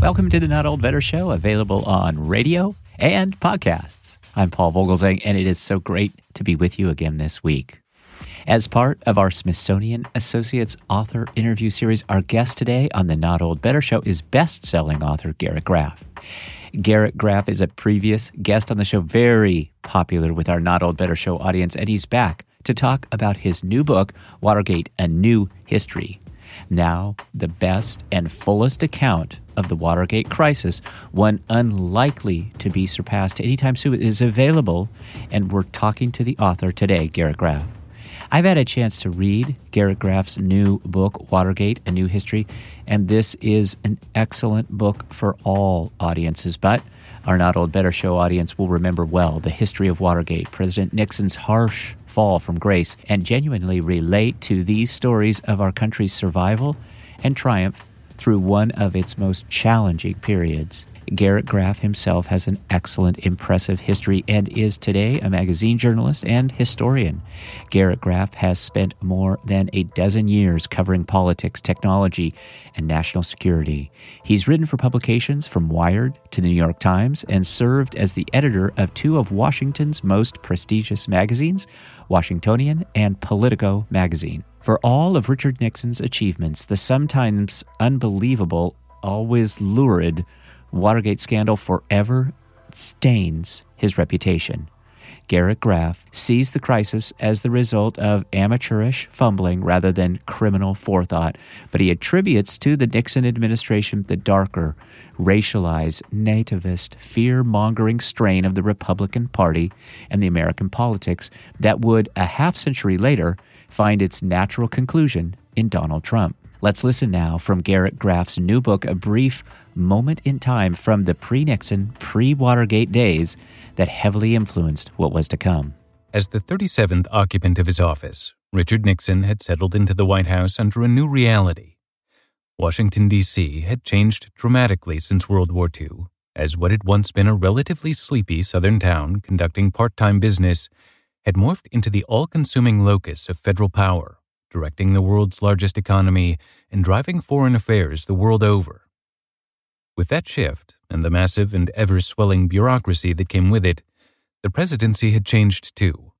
Welcome to the Not Old Better Show, available on radio and podcasts. I'm Paul Vogelzang, and it is so great to be with you again this week. As part of our Smithsonian Associates author interview series, our guest today on the Not Old Better Show is best selling author Garrett Graff. Garrett Graff is a previous guest on the show, very popular with our Not Old Better Show audience, and he's back to talk about his new book, Watergate A New History. Now, the best and fullest account of the Watergate crisis, one unlikely to be surpassed anytime soon, is available, and we're talking to the author today, Garrett Graff. I've had a chance to read Garrett Graff's new book, Watergate A New History, and this is an excellent book for all audiences. But our Not Old Better Show audience will remember well the history of Watergate, President Nixon's harsh fall from grace, and genuinely relate to these stories of our country's survival and triumph through one of its most challenging periods. Garrett Graff himself has an excellent, impressive history and is today a magazine journalist and historian. Garrett Graff has spent more than a dozen years covering politics, technology, and national security. He's written for publications from Wired to the New York Times and served as the editor of two of Washington's most prestigious magazines, Washingtonian and Politico magazine. For all of Richard Nixon's achievements, the sometimes unbelievable, always lurid Watergate scandal forever stains his reputation. Garrett Graff sees the crisis as the result of amateurish fumbling rather than criminal forethought, but he attributes to the Nixon administration the darker, racialized, nativist, fear mongering strain of the Republican Party and the American politics that would, a half century later, find its natural conclusion in Donald Trump. Let's listen now from Garrett Graff's new book, A Brief Moment in Time from the pre Nixon, pre Watergate days that heavily influenced what was to come. As the 37th occupant of his office, Richard Nixon had settled into the White House under a new reality. Washington, D.C. had changed dramatically since World War II, as what had once been a relatively sleepy southern town conducting part time business had morphed into the all consuming locus of federal power directing the world's largest economy and driving foreign affairs the world over. With that shift and the massive and ever swelling bureaucracy that came with it, the presidency had changed too.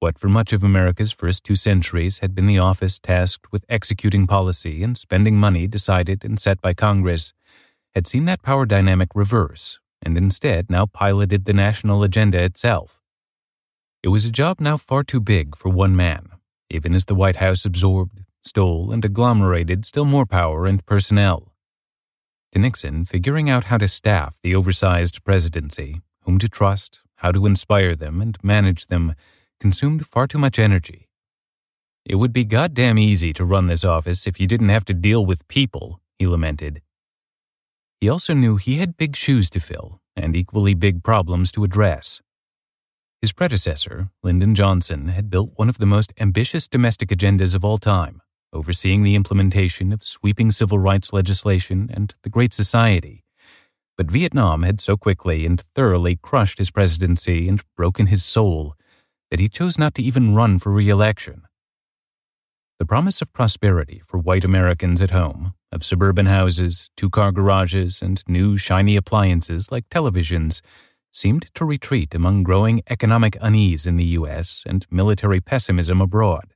What for much of America's first two centuries had been the office tasked with executing policy and spending money decided and set by Congress had seen that power dynamic reverse and instead now piloted the national agenda itself. It was a job now far too big for one man even as the White House absorbed, stole, and agglomerated still more power and personnel. To Nixon, figuring out how to staff the oversized presidency, whom to trust, how to inspire them, and manage them consumed far too much energy. It would be goddamn easy to run this office if you didn't have to deal with people, he lamented. He also knew he had big shoes to fill and equally big problems to address. His predecessor, Lyndon Johnson, had built one of the most ambitious domestic agendas of all time, overseeing the implementation of sweeping civil rights legislation and the Great Society. But Vietnam had so quickly and thoroughly crushed his presidency and broken his soul that he chose not to even run for re election. The promise of prosperity for white Americans at home, of suburban houses, two car garages, and new shiny appliances like televisions, seemed to retreat among growing economic unease in the U.S. and military pessimism abroad.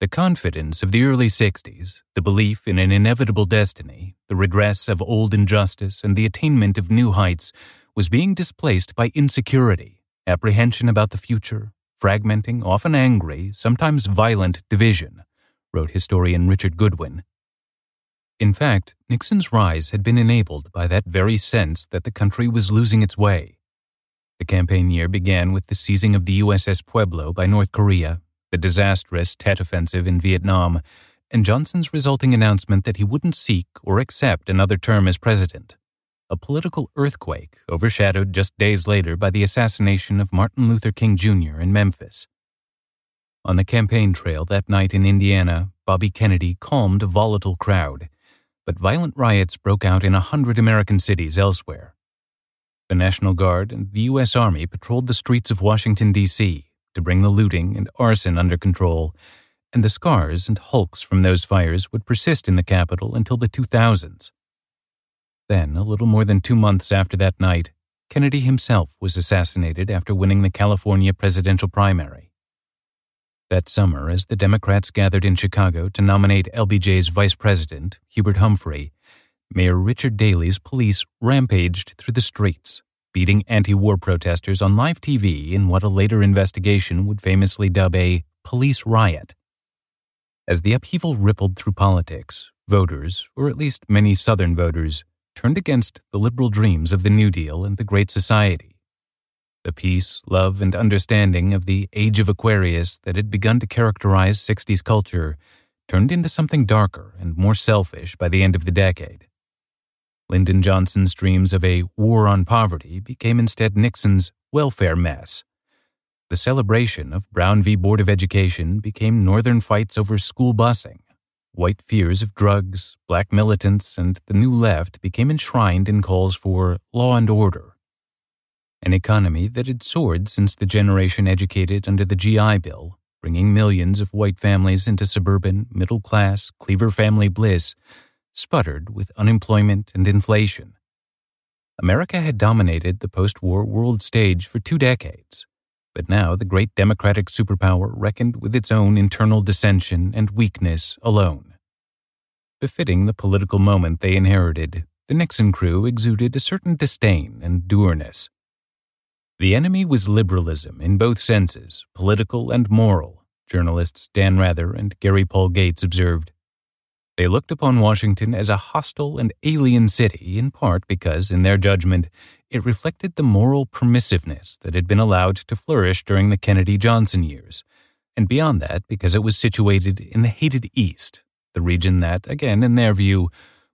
The confidence of the early 60s, the belief in an inevitable destiny, the redress of old injustice, and the attainment of new heights was being displaced by insecurity, apprehension about the future, fragmenting, often angry, sometimes violent division, wrote historian Richard Goodwin. In fact, Nixon's rise had been enabled by that very sense that the country was losing its way. The campaign year began with the seizing of the USS Pueblo by North Korea, the disastrous Tet Offensive in Vietnam, and Johnson's resulting announcement that he wouldn't seek or accept another term as president. A political earthquake overshadowed just days later by the assassination of Martin Luther King Jr. in Memphis. On the campaign trail that night in Indiana, Bobby Kennedy calmed a volatile crowd but violent riots broke out in a hundred American cities elsewhere. The National Guard and the U.S. Army patrolled the streets of Washington, D.C. to bring the looting and arson under control, and the scars and hulks from those fires would persist in the capital until the 2000s. Then, a little more than two months after that night, Kennedy himself was assassinated after winning the California presidential primary. That summer, as the Democrats gathered in Chicago to nominate LBJ's vice president, Hubert Humphrey, Mayor Richard Daley's police rampaged through the streets, beating anti war protesters on live TV in what a later investigation would famously dub a police riot. As the upheaval rippled through politics, voters, or at least many Southern voters, turned against the liberal dreams of the New Deal and the Great Society. The peace, love, and understanding of the Age of Aquarius that had begun to characterize 60s culture turned into something darker and more selfish by the end of the decade. Lyndon Johnson's dreams of a war on poverty became instead Nixon's welfare mess. The celebration of Brown v. Board of Education became Northern fights over school busing White fears of drugs, black militants, and the New Left became enshrined in calls for law and order. An economy that had soared since the generation educated under the GI Bill, bringing millions of white families into suburban, middle class, Cleaver family bliss, sputtered with unemployment and inflation. America had dominated the post war world stage for two decades, but now the great democratic superpower reckoned with its own internal dissension and weakness alone. Befitting the political moment they inherited, the Nixon crew exuded a certain disdain and dourness. The enemy was liberalism in both senses, political and moral, journalists Dan Rather and Gary Paul Gates observed. They looked upon Washington as a hostile and alien city, in part because, in their judgment, it reflected the moral permissiveness that had been allowed to flourish during the Kennedy Johnson years, and beyond that, because it was situated in the hated East, the region that, again, in their view,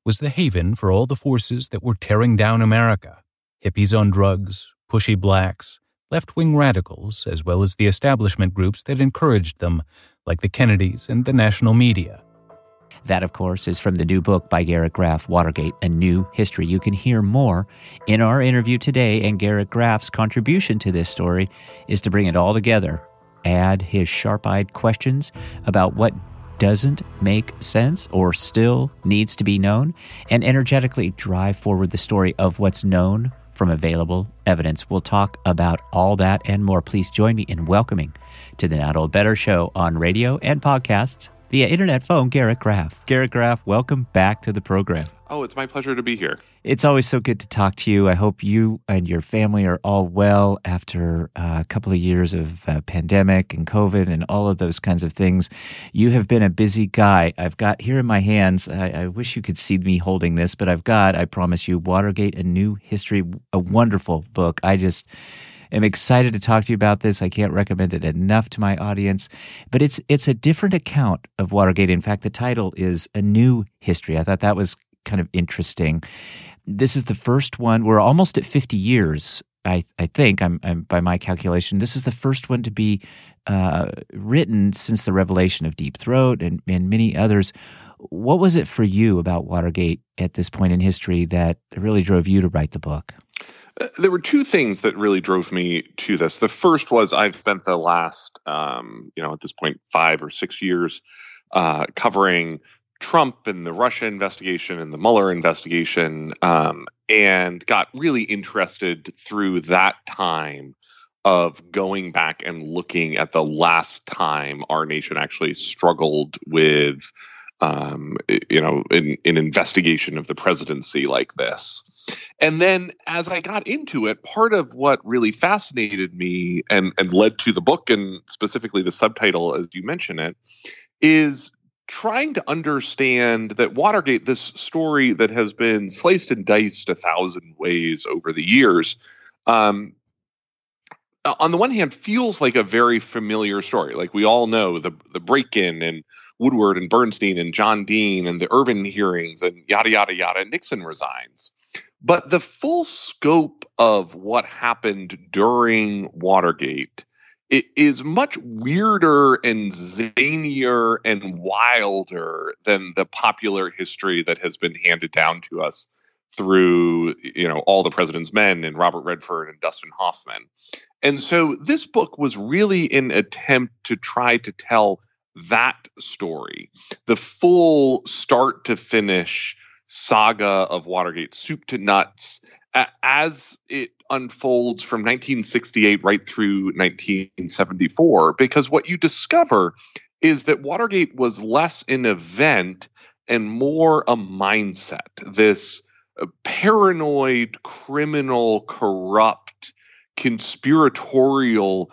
was the haven for all the forces that were tearing down America hippies on drugs, pushy blacks, left wing radicals, as well as the establishment groups that encouraged them, like the Kennedys and the national media. That, of course, is from the new book by Garrett Graff, Watergate, A New History. You can hear more in our interview today, and Garrett Graff's contribution to this story is to bring it all together, add his sharp eyed questions about what doesn't make sense or still needs to be known, and energetically drive forward the story of what's known from available evidence. We'll talk about all that and more. Please join me in welcoming to the Not Old Better Show on radio and podcasts via internet phone, Garrett Graff. Garrett Graff, welcome back to the program. Oh, it's my pleasure to be here. It's always so good to talk to you. I hope you and your family are all well after uh, a couple of years of uh, pandemic and COVID and all of those kinds of things. You have been a busy guy. I've got here in my hands, I, I wish you could see me holding this, but I've got, I promise you, Watergate, a new history, a wonderful book. I just am excited to talk to you about this. I can't recommend it enough to my audience. But it's it's a different account of Watergate. In fact, the title is A New History. I thought that was kind of interesting. This is the first one. We're almost at 50 years I, I think I'm, I'm, by my calculation, this is the first one to be uh, written since the revelation of Deep Throat and, and many others. What was it for you about Watergate at this point in history that really drove you to write the book? there were two things that really drove me to this. The first was I've spent the last, um, you know, at this point, five or six years uh, covering Trump and the Russia investigation and the Mueller investigation, um, and got really interested through that time of going back and looking at the last time our nation actually struggled with um, you know, an, an investigation of the presidency like this. And then as I got into it, part of what really fascinated me and, and led to the book and specifically the subtitle, as you mention it, is trying to understand that Watergate, this story that has been sliced and diced a thousand ways over the years, um, on the one hand, feels like a very familiar story. Like we all know the the break in and Woodward and Bernstein and John Dean and the Ervin hearings and yada, yada, yada, Nixon resigns. But the full scope of what happened during Watergate it is much weirder and zanier and wilder than the popular history that has been handed down to us through you know all the president's men and robert redford and dustin hoffman. And so this book was really an attempt to try to tell that story, the full start to finish saga of Watergate soup to nuts as it unfolds from 1968 right through 1974 because what you discover is that Watergate was less an event and more a mindset. This uh, paranoid criminal corrupt conspiratorial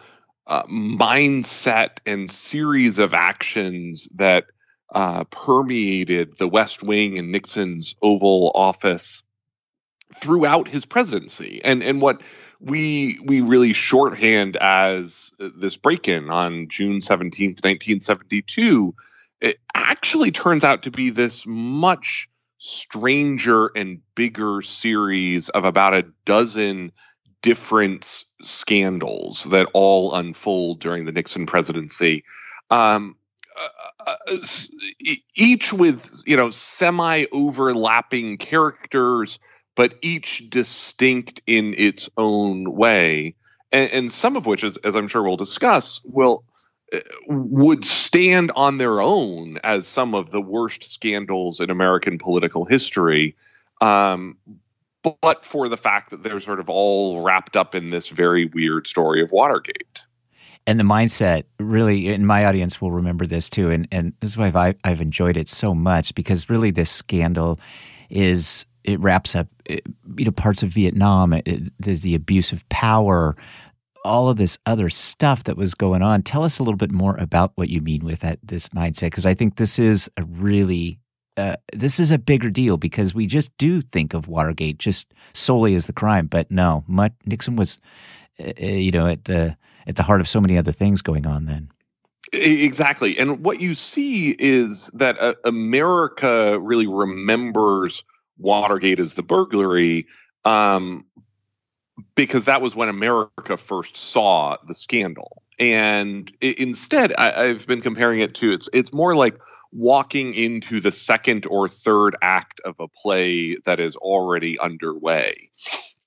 uh, mindset and series of actions that uh, permeated the West Wing and Nixon's Oval Office throughout his presidency. And and what we we really shorthand as this break-in on June 17th, 1972, it actually turns out to be this much stranger and bigger series of about a dozen different scandals that all unfold during the Nixon presidency. Um, uh, uh, each with you know semi overlapping characters but each distinct in its own way. And, and some of which as, as, i'm sure we'll discuss will uh, would stand on their own as some of the worst scandals in american political history. Um, but for the fact that they're sort of all wrapped up in this very weird story of watergate. And the mindset really and my audience will remember this too and and this is why I've, I've enjoyed it so much because really this scandal is it wraps up you know parts of Vietnam it, the, the abuse of power all of this other stuff that was going on tell us a little bit more about what you mean with that this mindset because I think this is a really uh, this is a bigger deal because we just do think of Watergate just solely as the crime, but no, Nixon was, uh you know, at the at the heart of so many other things going on then. Exactly. And what you see is that uh, America really remembers Watergate as the burglary um, because that was when America first saw the scandal. And it, instead, I, have been comparing it to it's it's more like walking into the second or third act of a play that is already underway.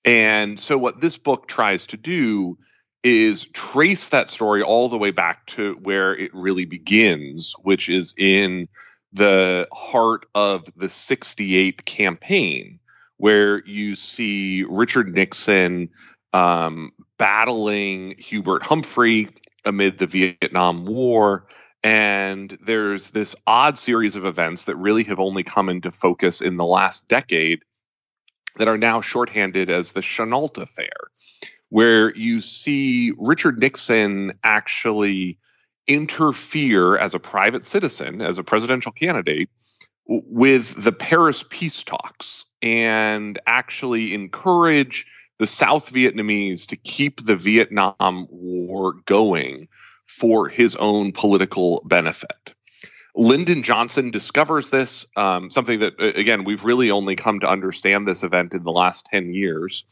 And so, what this book tries to do is trace that story all the way back to where it really begins, which is in the heart of the 68 campaign, where you see Richard Nixon um, battling Hubert Humphrey amid the Vietnam War. And there's this odd series of events that really have only come into focus in the last decade that are now shorthanded as the Chennault affair where you see Richard Nixon actually interfere as a private citizen, as a presidential candidate, with the Paris peace talks and actually encourage the South Vietnamese to keep the Vietnam War going for his own political benefit. Lyndon Johnson discovers this, um, something that, again, we've really only come to understand this event in the last 10 years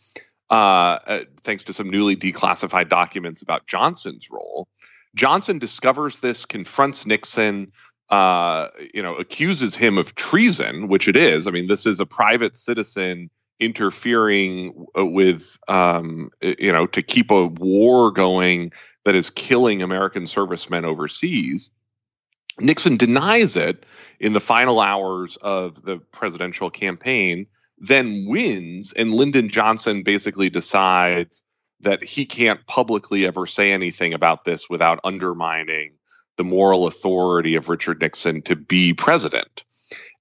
uh, uh, thanks to some newly declassified documents about Johnson's role. Johnson discovers this, confronts Nixon, uh, you know, accuses him of treason, which it is. I mean, this is a private citizen interfering with, um, you know, to keep a war going that is killing American servicemen overseas. Nixon denies it in the final hours of the presidential campaign then wins, and Lyndon Johnson basically decides that he can't publicly ever say anything about this without undermining the moral authority of Richard Nixon to be president.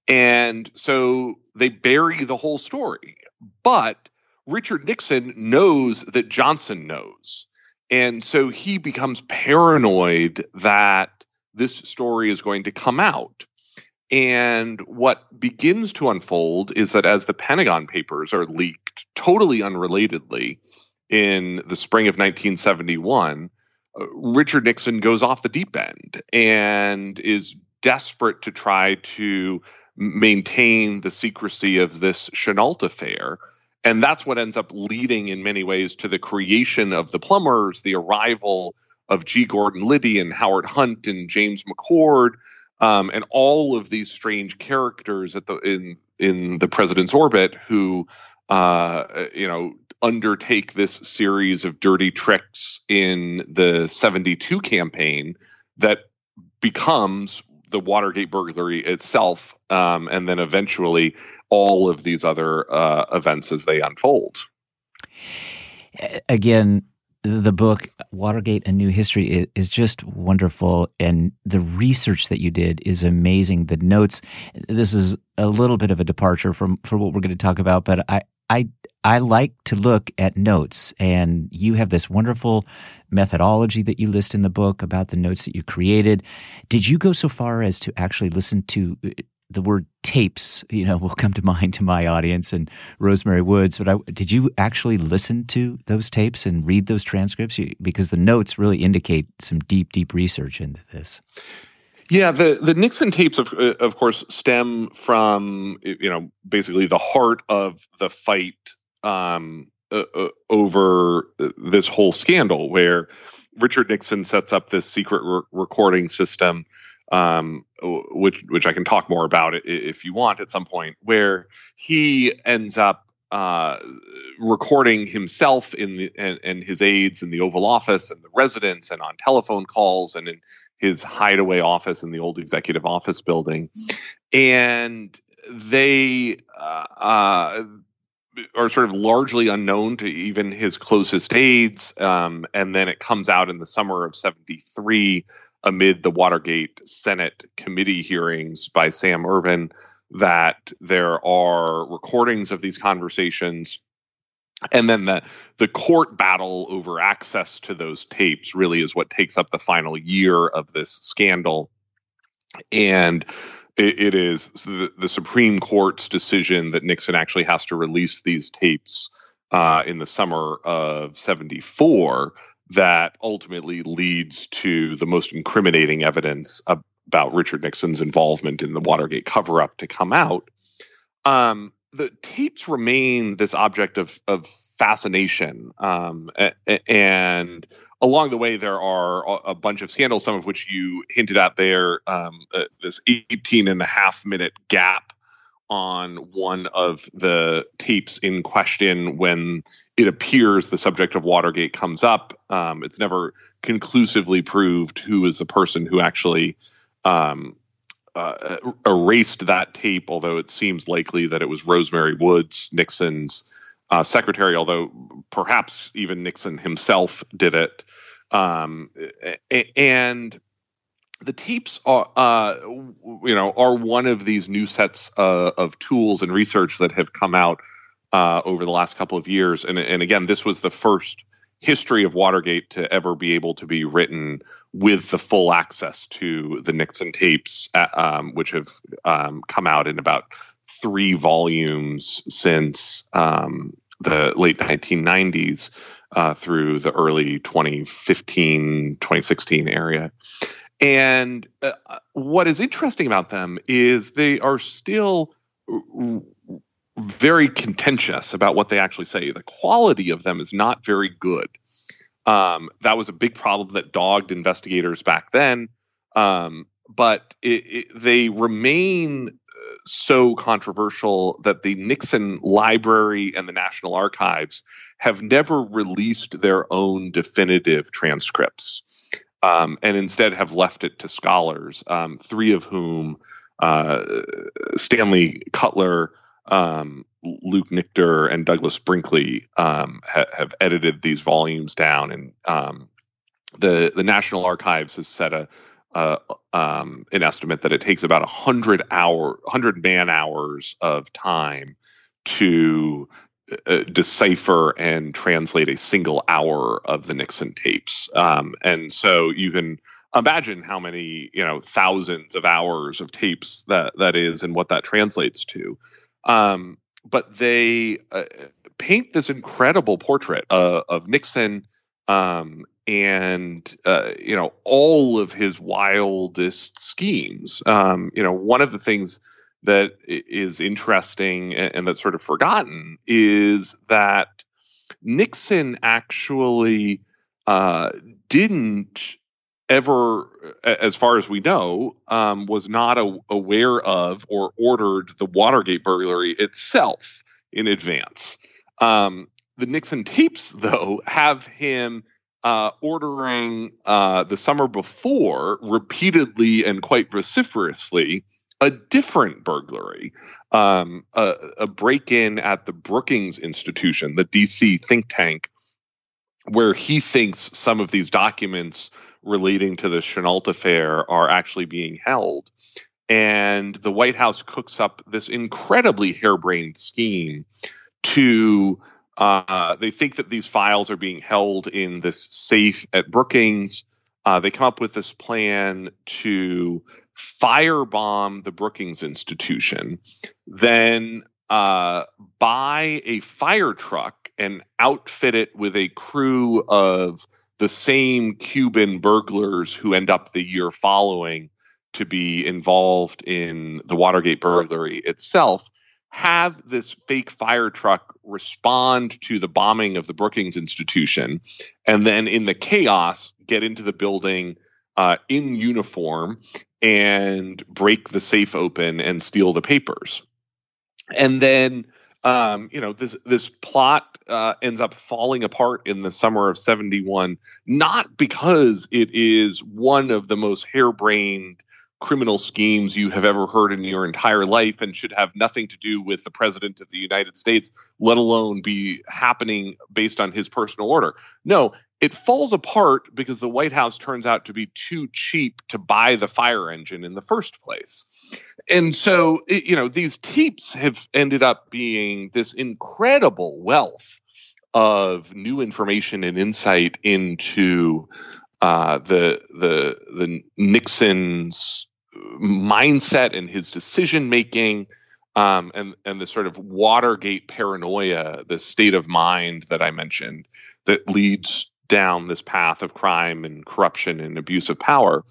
And so they bury the whole story. But Richard Nixon knows that Johnson knows. And so he becomes paranoid that this story is going to come out. And what begins to unfold is that as the Pentagon Papers are leaked totally unrelatedly in the spring of 1971, uh, Richard Nixon goes off the deep end and is desperate to try to maintain the secrecy of this Chennault affair. And that's what ends up leading, in many ways, to the creation of the plumbers, the arrival of G. Gordon Liddy and Howard Hunt and James McCord um, and all of these strange characters at the in in the president's orbit who uh, you know undertake this series of dirty tricks in the 72 campaign that becomes the Watergate burglary itself, um, and then eventually all of these other uh, events as they unfold. Again, the book Watergate: A New History is just wonderful, and the research that you did is amazing. The notes. This is a little bit of a departure from for what we're going to talk about, but I I I like to look at notes, and you have this wonderful methodology that you list in the book about the notes that you created. Did you go so far as to actually listen to the word tapes? You know, will come to mind to my audience and Rosemary Woods. But I, did you actually listen to those tapes and read those transcripts? Because the notes really indicate some deep, deep research into this. Yeah, the the Nixon tapes, of uh, of course, stem from you know basically the heart of the fight um, uh, uh, over this whole scandal, where Richard Nixon sets up this secret re- recording system, um, which which I can talk more about if you want at some point, where he ends up uh, recording himself in the and, and, his aides in the Oval Office and the residence and on telephone calls and in his hideaway office in the old executive office building, and they uh, uh, are sort of largely unknown to even his closest aides. Um, and then it comes out in the summer of '73 amid the Watergate Senate committee hearings by Sam Ervin that there are recordings of these conversations. And then the the court battle over access to those tapes really is what takes up the final year of this scandal. And it, it is the, the, supreme court's decision that nixon actually has to release these tapes uh, in the summer of 74 that ultimately leads to the most incriminating evidence about richard nixon's involvement in the watergate cover-up to come out um, the tapes remain this object of of fascination, um, and along the way there are a bunch of scandals, some of which you hinted at there. Um, uh, this 18 and a half minute gap on one of the tapes in question when it appears the subject of Watergate comes up. Um, it's never conclusively proved who is the person who actually um, uh, erased that tape, although it seems likely that it was Rosemary Woods, Nixon's uh, secretary, although perhaps even Nixon himself did it. Um, and the tapes are, uh, you know, are one of these new sets uh, of tools and research that have come out uh, over the last couple of years. And, and again, this was the first history of Watergate to ever be able to be written with the full access to the Nixon tapes, uh, um, which have um, come out in about three volumes since um, the late 1990s uh, through the early 2015, 2016 area. And uh, what is interesting about them is they are still very contentious about what they actually say. The quality of them is not very good. Um, that was a big problem that dogged investigators back then. Um, but it, it, they remain uh, so controversial that the Nixon Library and the National Archives have never released their own definitive transcripts um, and instead have left it to scholars, um, three of whom uh, Stanley Kutler, um, Luke Nichter and Douglas Brinkley um, ha- have edited these volumes down, and um, the the National Archives has set a um, an estimate that it takes about a hundred hour, hundred man hours of time to uh, decipher and translate a single hour of the Nixon tapes, um, and so you can imagine how many you know thousands of hours of tapes that that is and what that translates to um, but they uh, paint this incredible portrait uh, of Nixon um, and uh, you know all of his wildest schemes. Um, you know, one of the things that is interesting and, that's sort of forgotten is that Nixon actually uh, didn't ever, as far as we know, um, was not a, aware of or ordered the Watergate burglary itself in advance. Um, the Nixon tapes, though, have him uh, ordering uh, the summer before repeatedly and quite vociferously a different burglary, um, a, a break in at the Brookings Institution, the DC think tank, where he thinks some of these documents relating to the Chennault affair are actually being held. And the White House cooks up this incredibly harebrained scheme to. Uh, they think that these files are being held in this safe at Brookings. Uh, they come up with this plan to firebomb the Brookings Institution, then uh, buy a fire truck and outfit it with a crew of the same Cuban burglars who end up the year following to be involved in the Watergate burglary itself. Have this fake fire truck respond to the bombing of the Brookings Institution, and then in the chaos, get into the building uh, in uniform and break the safe open and steal the papers. And then, um, you know, this this plot uh, ends up falling apart in the summer of '71, not because it is one of the most harebrained criminal schemes you have ever heard in your entire life and should have nothing to do with the president of the United States, let alone be happening based on his personal order. No, it falls apart because the White House turns out to be too cheap to buy the fire engine in the first place. And so, it, you know, these teeps have ended up being this incredible wealth of new information and insight into uh, the the the Nixon's mindset and his decision making. Um, and and the sort of Watergate paranoia, the state of mind that I mentioned, that leads down this path of crime and corruption and abuse of power.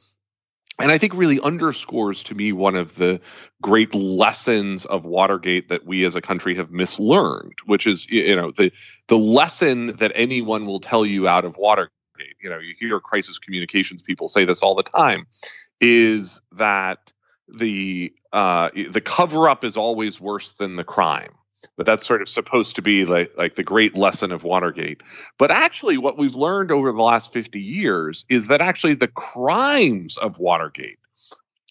And I think really underscores to me one of the great lessons of Watergate that we as a country have mislearned, which is, you know, the the lesson that anyone will tell you out of Watergate. You know, you hear crisis communications people say this all the time, is that the uh, the cover up is always worse than the crime but that's sort of supposed to be like like the great lesson of Watergate. But actually, what we've learned over the last 50 years is that actually the crimes of Watergate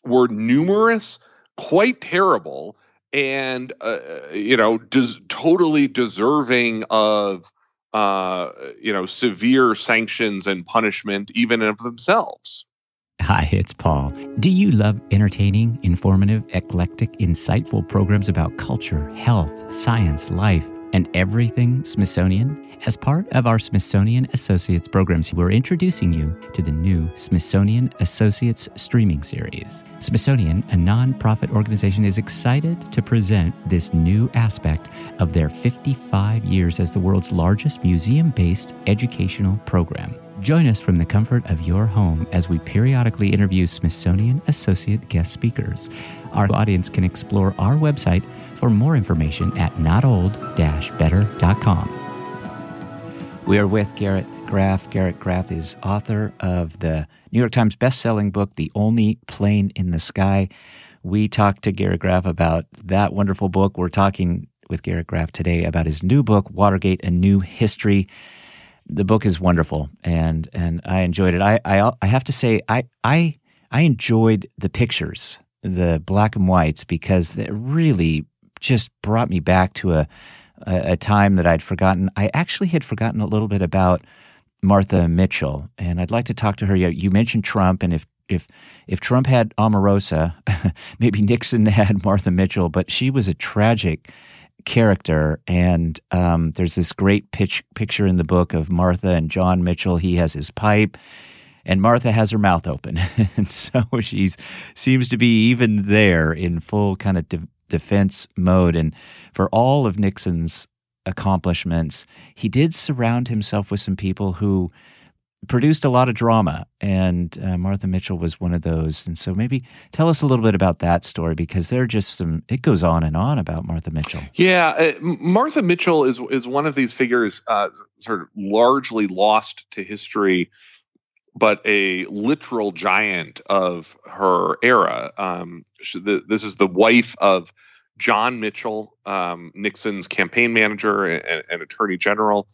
were numerous, quite terrible, and uh, you know, des- totally deserving of uh, you know severe sanctions and punishment, even of themselves. Hi, it's Paul. Do you love entertaining, informative, eclectic, insightful programs about culture, health, science, life, and everything Smithsonian? As part of our Smithsonian Associates programs, we're introducing you to the new Smithsonian Associates streaming series. Smithsonian, a nonprofit organization, is excited to present this new aspect of their 55 years as the world's largest museum based educational program. Join us from the comfort of your home as we periodically interview Smithsonian Associate guest speakers. Our audience can explore our website for more information at notold-better.com. We are with Garrett Graff. Garrett Graff is author of the New York Times bestselling book, The Only Plane in the Sky. We talked to Garrett Graff about that wonderful book. We're talking with Garrett Graff today about his new book, Watergate: A New History the book is wonderful, and and I enjoyed it. I I, I have to say I I I enjoyed the pictures, the black and whites, because it really just brought me back to a, a, time that I'd forgotten. I actually had forgotten a little bit about Martha Mitchell, and I'd like to talk to her. You mentioned Trump, and if if if Trump had Omarosa, maybe Nixon had Martha Mitchell, but she was a tragic character. And um, there's this great pitch, picture in the book of Martha and John Mitchell. He has his pipe, and Martha has her mouth open. and so she seems to be even there in full kind of de- defense mode. And for all of Nixon's accomplishments, he did surround himself with some people who produced a lot of drama, and uh, Martha Mitchell was one of those. And so maybe tell us a little bit about that story because there are just some. It goes on and on about Martha Mitchell. Yeah, uh, Martha Mitchell is is one of these figures, uh, sort of largely lost to history, but a literal giant of her era. Um, she, the, this is the wife of. John Mitchell, um, Nixon's campaign manager and, and attorney general,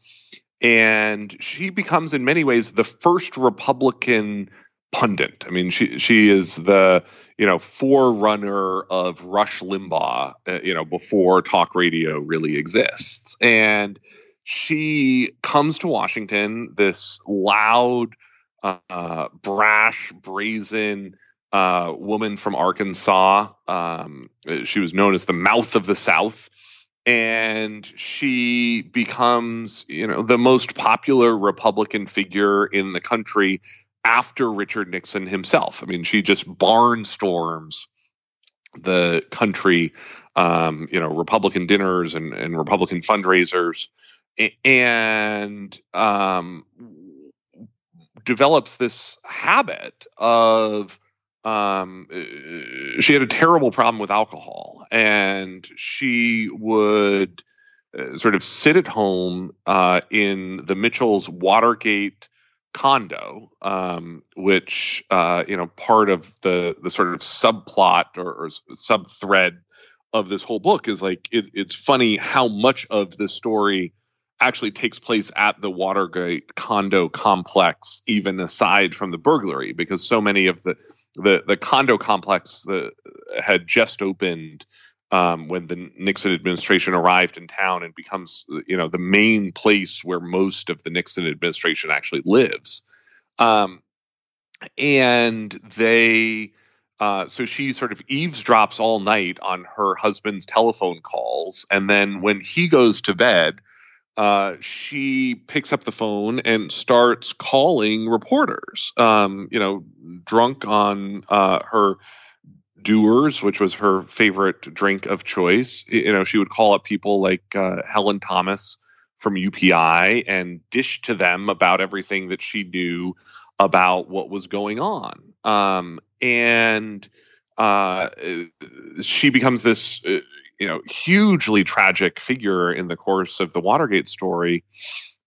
and she becomes in many ways the first Republican pundit. I mean, she she is the you know forerunner of Rush Limbaugh. Uh, you know, before talk radio really exists, and she comes to Washington, this loud, uh, brash, brazen uh, woman from Arkansas. Um, she was known as the mouth of the South. And she becomes, you know, the most popular Republican figure in the country after Richard Nixon himself. I mean, she just barnstorms the country, um, you know, Republican dinners and, and Republican fundraisers, and um, develops this habit of um, she had a terrible problem with alcohol, and she would uh, sort of sit at home uh, in the Mitchells' Watergate condo, um, which uh, you know part of the the sort of subplot or, or sub thread of this whole book is like it, it's funny how much of the story actually takes place at the Watergate condo complex, even aside from the burglary, because so many of the the, the condo complex that had just opened um, when the Nixon administration arrived in town and becomes you know the main place where most of the Nixon administration actually lives. Um, and they uh, so she sort of eavesdrops all night on her husband's telephone calls and then when he goes to bed uh, she picks up the phone and starts calling reporters. Um, you know, drunk on uh, her Dewar's, which was her favorite drink of choice. You know, she would call up people like uh, Helen Thomas from UPI and dish to them about everything that she knew about what was going on. Um, and uh, she becomes this uh, you know hugely tragic figure in the course of the Watergate story,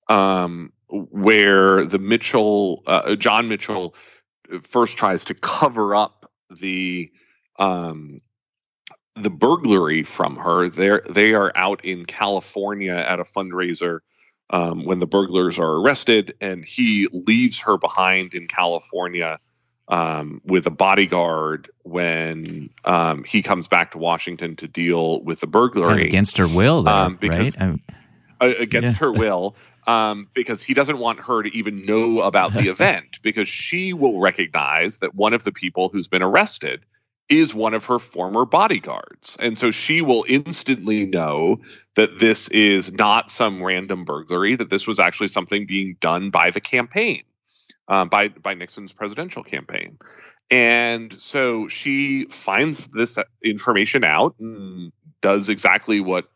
um, where the Mitchell uh, John Mitchell first tries to cover up the um, the burglary from her. They they are out in California at a fundraiser. Um, when the burglars are arrested, and he leaves her behind in California um, with a bodyguard when um, he comes back to Washington to deal with the burglary against her will, though, um, because, right? against yeah. her will, um, because he doesn't want her to even know about the event, because she will recognize that one of the people who's been arrested is one of her former bodyguards. And so she will instantly know that this is not some random burglary, that this was actually something being done by the campaign um, by by Nixon's presidential campaign. And so she finds this information out and does exactly what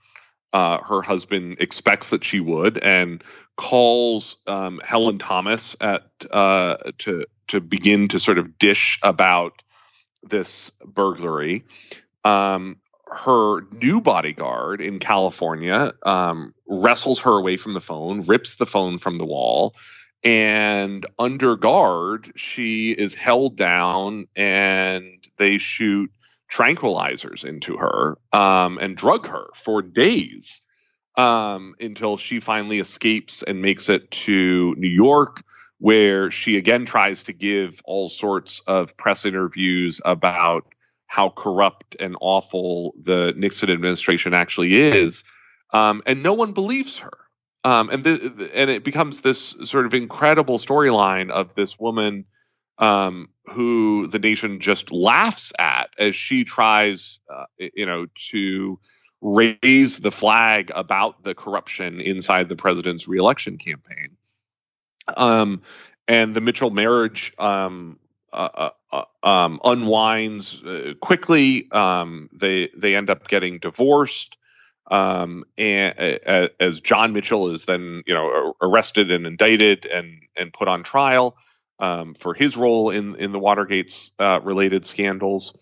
uh, her husband expects that she would, and calls um, Helen Thomas at uh, to to begin to sort of dish about this burglary. Um, her new bodyguard in California um, wrestles her away from the phone, rips the phone from the wall, and under guard she is held down and they shoot tranquilizers into her um, and drug her for days um, until she finally escapes and makes it to new york where she again tries to give all sorts of press interviews about how corrupt and awful the nixon administration actually is um, and no one believes her um, and and it becomes this sort of incredible storyline of this woman um, who the nation just laughs at as she tries, uh, you know, to raise the flag about the corruption inside the president's reelection campaign. Um, and the Mitchell marriage um, uh, uh, uh um, unwinds uh, quickly. Um, they they end up getting divorced um, and uh, as John Mitchell is then you know arrested and indicted and and put on trial um, for his role in in the Watergate uh, related scandals,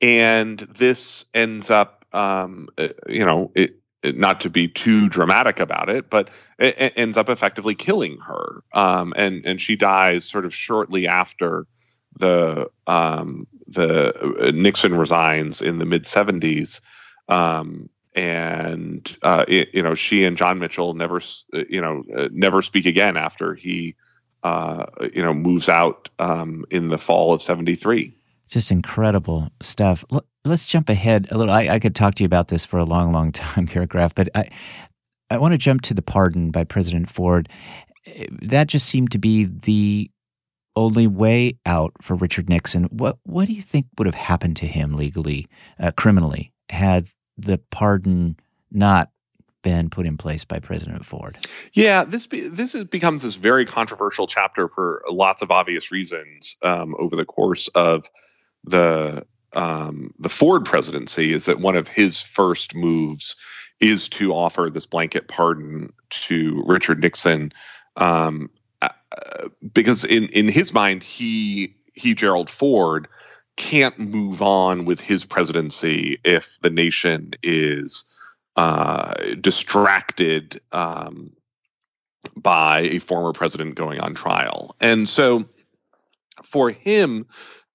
and this ends up um, uh, you know it, not to be too dramatic about it, but it, ends up effectively killing her, um, and and she dies sort of shortly after the um, the uh, Nixon resigns in the mid 70s. Um, and uh, it, you know, she and John Mitchell never, you know, uh, never speak again after he, uh, you know, moves out um, in the fall of '73. Just incredible stuff. Let's jump ahead a little. I, I, could talk to you about this for a long, long time, Garrett Graff, but I, I want to jump to the pardon by President Ford. That just seemed to be the only way out for Richard Nixon. What What do you think would have happened to him legally, uh, criminally, had the pardon not been put in place by President Ford? Yeah, this be, this is, becomes this very controversial chapter for lots of obvious reasons um, over the course of the um, the Ford presidency. Is that one of his first moves is to offer this blanket pardon to Richard Nixon, um, uh, because in in his mind he he Gerald Ford can't move on with his presidency if the nation is uh, distracted um, by a former president going on trial. And so for him,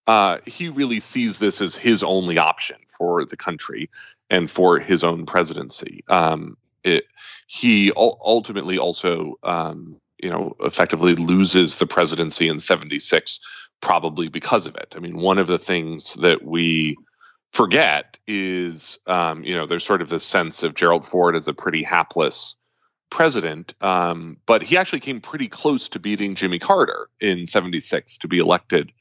uh, he really sees this as his only option for the country and for his own presidency. Um, it, he ultimately also, um, you know, effectively loses the presidency in 76 probably because of it. I mean, one of the things that we forget is, um, you know, there's sort of this sense of Gerald Ford as a pretty hapless president, um, but he actually came pretty close to beating Jimmy Carter in 76 to be elected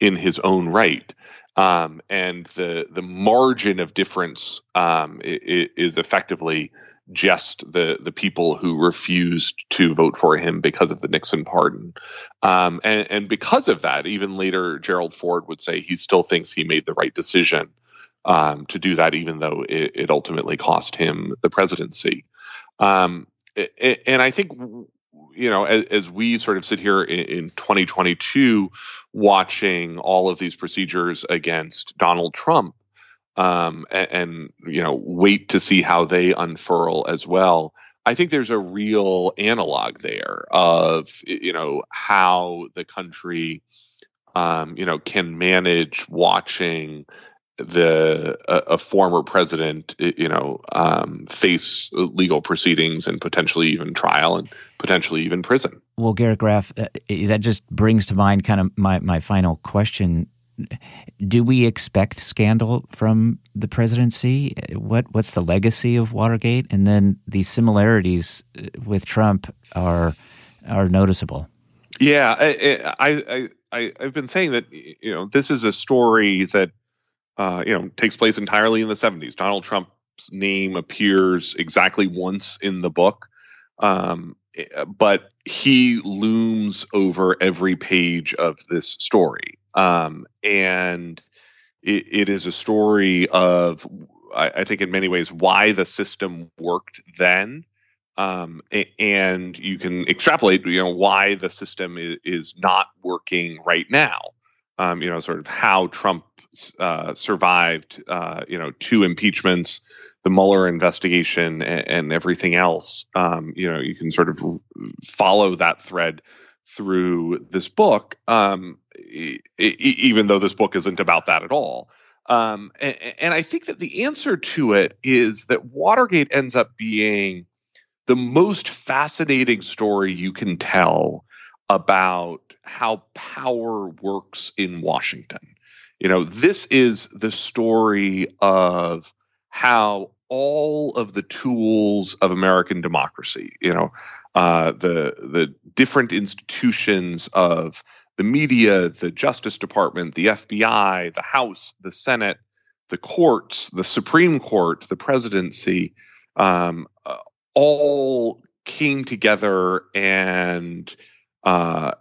in his own right. Um, and the the margin of difference um, is effectively just the the people who refused to vote for him because of the Nixon pardon, um, and, and because of that, even later Gerald Ford would say he still thinks he made the right decision um, to do that, even though it, it, ultimately cost him the presidency. Um, and I think you know as, as, we sort of sit here in, in 2022 watching all of these procedures against Donald Trump um, and, and, you know wait to see how they unfurl as well. I think there's a real analog there of you know how the country um, you know can manage watching the a, a, former president, you know, um, face legal proceedings and potentially even trial and potentially even prison. Well, Garrett Graff, uh, that just brings to mind kind of my my final question do we expect scandal from the presidency? What what's the legacy of Watergate? And then these similarities uh, with Trump are are noticeable. Yeah, I, I, I, I've been saying that you know this is a story that uh, you know takes place entirely in the 70s. Donald Trump's name appears exactly once in the book, um, but he looms over every page of this story. Um, and it, it is a story of, I, I, think, in many ways, why the system worked then. Um, and you can extrapolate, you know, why the system is, is not working right now. Um, you know, sort of how Trump uh, survived, uh, you know, two impeachments, the Mueller investigation, and, and everything else. Um, you know, you can sort of follow that thread through this book, um, e- even though this book isn't about that at all. Um, and, and, I think that the answer to it is that Watergate ends up being the most fascinating story you can tell about how power works in Washington. You know, this is the story of how all of the tools of American democracy, you know, uh, the the different institutions of the media, the Justice Department, the FBI, the House, the Senate, the courts, the Supreme Court, the presidency, um, uh, all came together and uh,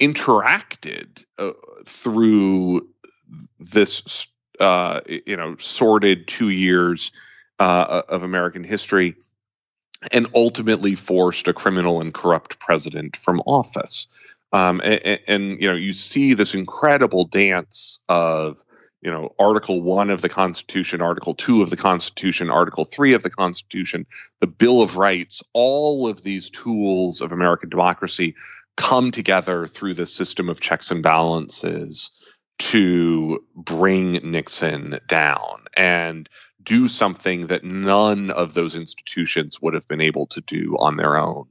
interacted uh, through this, uh, you know, sordid two years uh, of American history and ultimately forced a criminal and corrupt president from office. Um, and, and, you know, you see this incredible dance of, you know, Article One of the Constitution, Article Two of the Constitution, Article Three of the Constitution, the Bill of Rights, all of these tools of American democracy come together through this system of checks and balances to bring Nixon down and do something that none of those institutions would have been able to do on their own.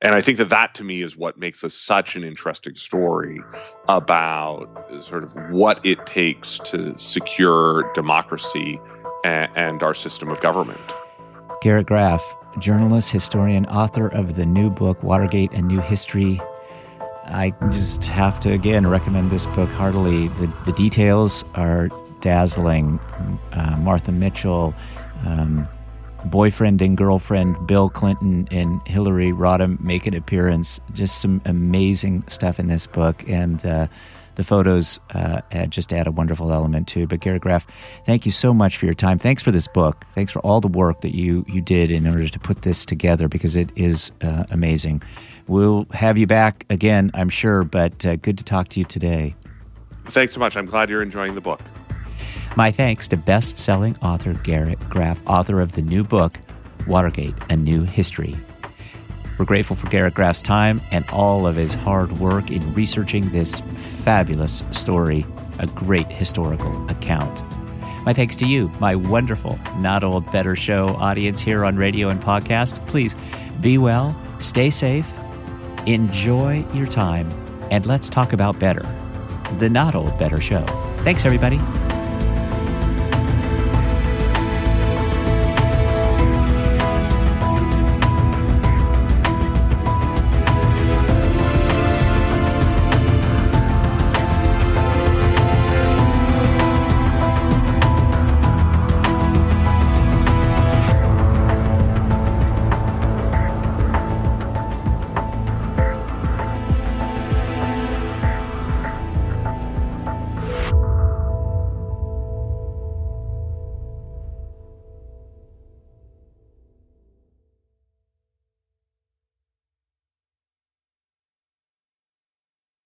And I think that that to me is what makes this such an interesting story about sort of what it takes to secure democracy and, and our system of government. Garrett Graff, journalist, historian, author of the new book, Watergate A New History. I just have to again recommend this book heartily. The, the details are dazzling. Uh, Martha Mitchell, um, boyfriend and girlfriend Bill Clinton and Hillary Rodham make an appearance. Just some amazing stuff in this book, and uh, the photos uh, just add a wonderful element too. But Garrett Graff, thank you so much for your time. Thanks for this book. Thanks for all the work that you you did in order to put this together because it is uh, amazing. We'll have you back again, I'm sure. But uh, good to talk to you today. Thanks so much. I'm glad you're enjoying the book. My thanks to best selling author Garrett Graff, author of the new book, Watergate A New History. We're grateful for Garrett Graff's time and all of his hard work in researching this fabulous story, a great historical account. My thanks to you, my wonderful Not Old Better Show audience here on radio and podcast. Please be well, stay safe, enjoy your time, and let's talk about better. The Not Old Better Show. Thanks, everybody.